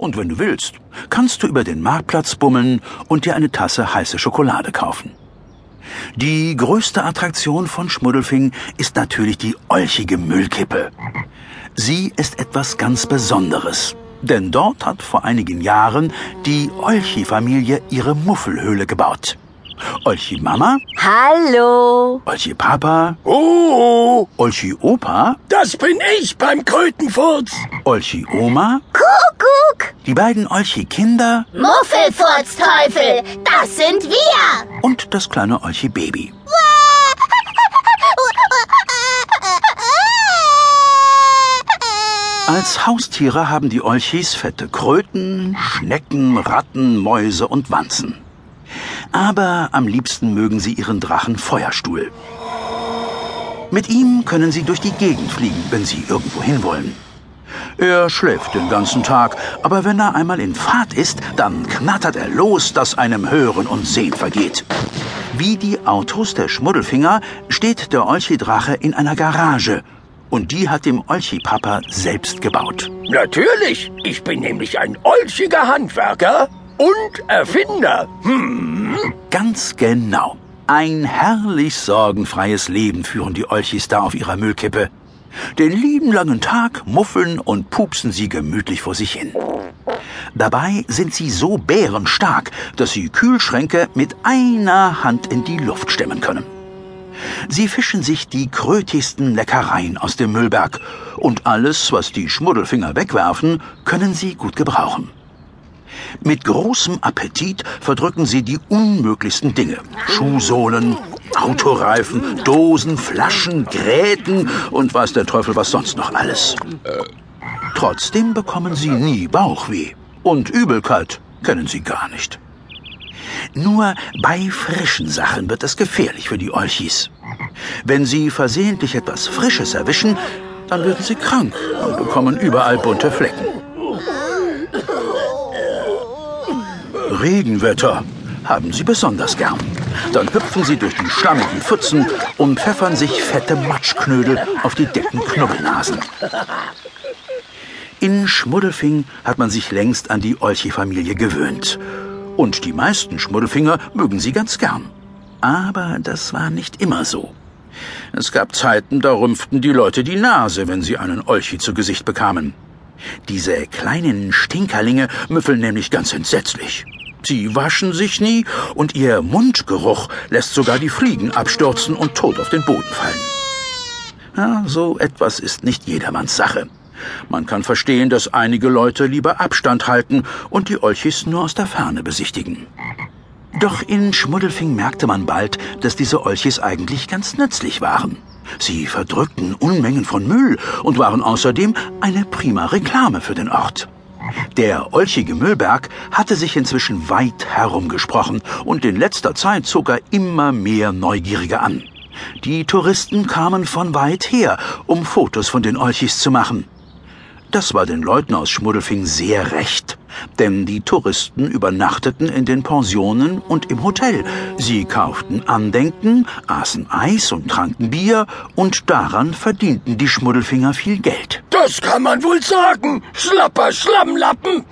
Und wenn du willst, kannst du über den Marktplatz bummeln und dir eine Tasse heiße Schokolade kaufen. Die größte Attraktion von Schmuddelfing ist natürlich die olchige Müllkippe. Sie ist etwas ganz Besonderes, denn dort hat vor einigen Jahren die Olchi-Familie ihre Muffelhöhle gebaut. Olchi Mama, Hallo. Olchi Papa, Oh, Olchi Opa, das bin ich beim Krötenfurz. Olchi Oma, Kuckuck. Die beiden Olchi Kinder Muffelfurzteufel, das sind wir. und das kleine Olchi Baby. Als Haustiere haben die Olchis fette Kröten, Schnecken, Ratten, Mäuse und Wanzen. Aber am liebsten mögen sie ihren Drachen Feuerstuhl. Mit ihm können sie durch die Gegend fliegen, wenn sie irgendwo hinwollen. Er schläft den ganzen Tag, aber wenn er einmal in Fahrt ist, dann knattert er los, dass einem Hören und Sehen vergeht. Wie die Autos der Schmuddelfinger steht der Olchi-Drache in einer Garage. Und die hat dem Olchi-Papa selbst gebaut. Natürlich, ich bin nämlich ein olchiger Handwerker und Erfinder. Hm, Ganz genau. Ein herrlich sorgenfreies Leben führen die Olchis da auf ihrer Müllkippe. Den lieben langen Tag muffeln und pupsen sie gemütlich vor sich hin. Dabei sind sie so bärenstark, dass sie Kühlschränke mit einer Hand in die Luft stemmen können. Sie fischen sich die krötigsten Leckereien aus dem Müllberg und alles, was die Schmuddelfinger wegwerfen, können sie gut gebrauchen. Mit großem Appetit verdrücken sie die unmöglichsten Dinge. Schuhsohlen, Autoreifen, Dosen, Flaschen, Gräten und weiß der Teufel was sonst noch alles. Trotzdem bekommen sie nie Bauchweh. Und Übelkeit kennen sie gar nicht. Nur bei frischen Sachen wird es gefährlich für die Olchis. Wenn sie versehentlich etwas Frisches erwischen, dann werden sie krank und bekommen überall bunte Flecken. Regenwetter haben sie besonders gern. Dann hüpfen sie durch die schlammigen Pfützen und pfeffern sich fette Matschknödel auf die dicken Knubbelnasen. In Schmuddelfing hat man sich längst an die Olchi-Familie gewöhnt. Und die meisten Schmuddelfinger mögen sie ganz gern. Aber das war nicht immer so. Es gab Zeiten, da rümpften die Leute die Nase, wenn sie einen Olchi zu Gesicht bekamen. Diese kleinen Stinkerlinge müffeln nämlich ganz entsetzlich. Sie waschen sich nie und ihr Mundgeruch lässt sogar die Fliegen abstürzen und tot auf den Boden fallen. Ja, so etwas ist nicht jedermanns Sache. Man kann verstehen, dass einige Leute lieber Abstand halten und die Olchis nur aus der Ferne besichtigen. Doch in Schmuddelfing merkte man bald, dass diese Olchis eigentlich ganz nützlich waren. Sie verdrückten Unmengen von Müll und waren außerdem eine prima Reklame für den Ort. Der olchige Müllberg hatte sich inzwischen weit herumgesprochen und in letzter Zeit zog er immer mehr Neugierige an. Die Touristen kamen von weit her, um Fotos von den Olchis zu machen. Das war den Leuten aus Schmuddelfing sehr recht, denn die Touristen übernachteten in den Pensionen und im Hotel. Sie kauften Andenken, aßen Eis und tranken Bier und daran verdienten die Schmuddelfinger viel Geld. Das kann man wohl sagen. Schlapper Schlammlappen.